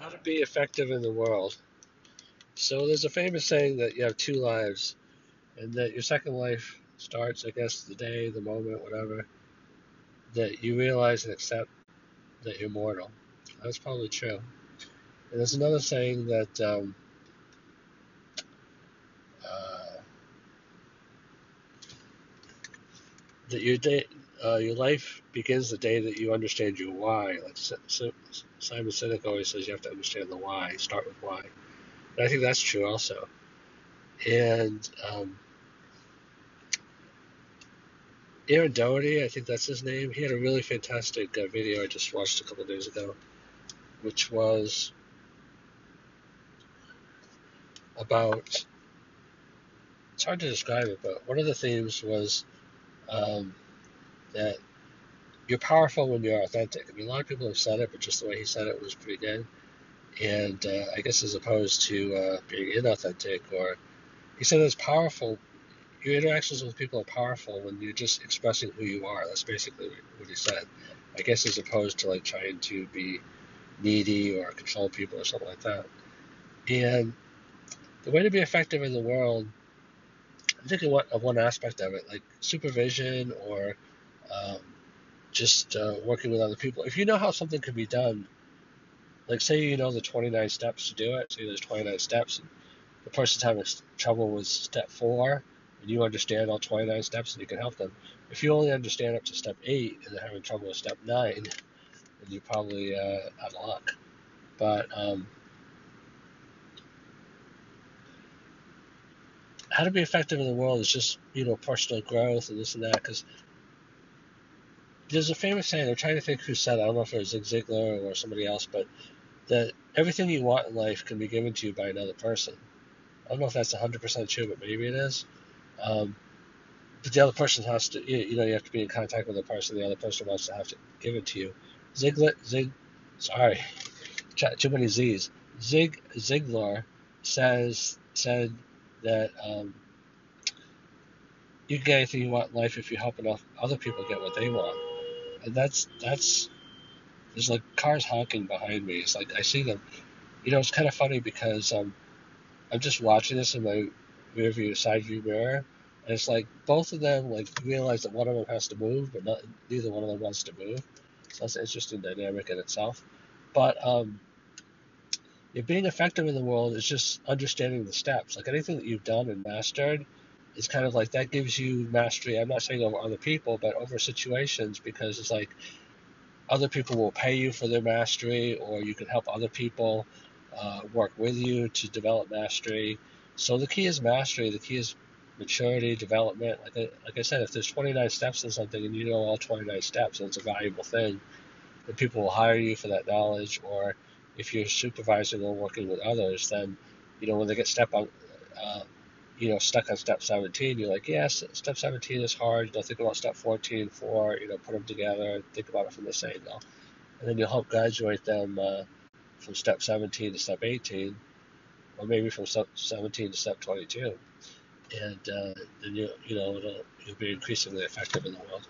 How to be effective in the world. So there's a famous saying that you have two lives, and that your second life starts, I guess, the day, the moment, whatever, that you realize and accept that you're mortal. That's probably true. And there's another saying that um, uh, that your day, uh, your life begins the day that you understand your why. Like Simon Sinek always says, you have to understand the why. Start with why. And I think that's true also. And um, Aaron Doherty, I think that's his name. He had a really fantastic uh, video I just watched a couple days ago, which was about. It's hard to describe it, but one of the themes was um, that you're powerful when you're authentic. I mean, a lot of people have said it, but just the way he said it was pretty good. And uh, I guess as opposed to uh, being inauthentic, or he said it's powerful. Your interactions with people are powerful when you're just expressing who you are. That's basically what he said. I guess as opposed to like trying to be needy or control people or something like that. And the way to be effective in the world, I'm thinking of one aspect of it, like supervision or um, just uh, working with other people. If you know how something can be done, like say you know the 29 steps to do it, say there's 29 steps, and the person's having trouble with step four, and you understand all 29 steps and you can help them. If you only understand up to step eight and they're having trouble with step nine, then you're probably uh, out of luck. But um, how to be effective in the world is just you know personal growth and this and that because there's a famous saying. I'm trying to think who said it. I don't know if it was Zig Ziglar or somebody else, but that everything you want in life can be given to you by another person. I don't know if that's 100% true, but maybe it is. Um, but the other person has to, you know, you have to be in contact with the person. The other person wants to have to give it to you. Ziglar, Zig, sorry, too many Z's. Zig Ziglar says said that um, you can get anything you want in life if you help enough other people get what they want that's that's there's like cars honking behind me. It's like I see them. You know, it's kind of funny because um, I'm just watching this in my rear view side view mirror, and it's like both of them like realize that one of them has to move, but not, neither one of them wants to move. So that's an interesting dynamic in itself. But um, yeah, being effective in the world is just understanding the steps. Like anything that you've done and mastered, it's kind of like that gives you mastery. I'm not saying over other people, but over situations because it's like other people will pay you for their mastery, or you can help other people uh, work with you to develop mastery. So the key is mastery. The key is maturity, development. Like I, like I said, if there's 29 steps in something and you know all 29 steps, and it's a valuable thing, then people will hire you for that knowledge. Or if you're supervising or working with others, then you know when they get step on, uh, you know, stuck on step 17, you're like, yes, step 17 is hard. You know, think about step 14, 4, you know, put them together, think about it from this angle. And then you'll help graduate them uh, from step 17 to step 18, or maybe from step 17 to step 22. And uh, then you, you know, you'll be increasingly effective in the world.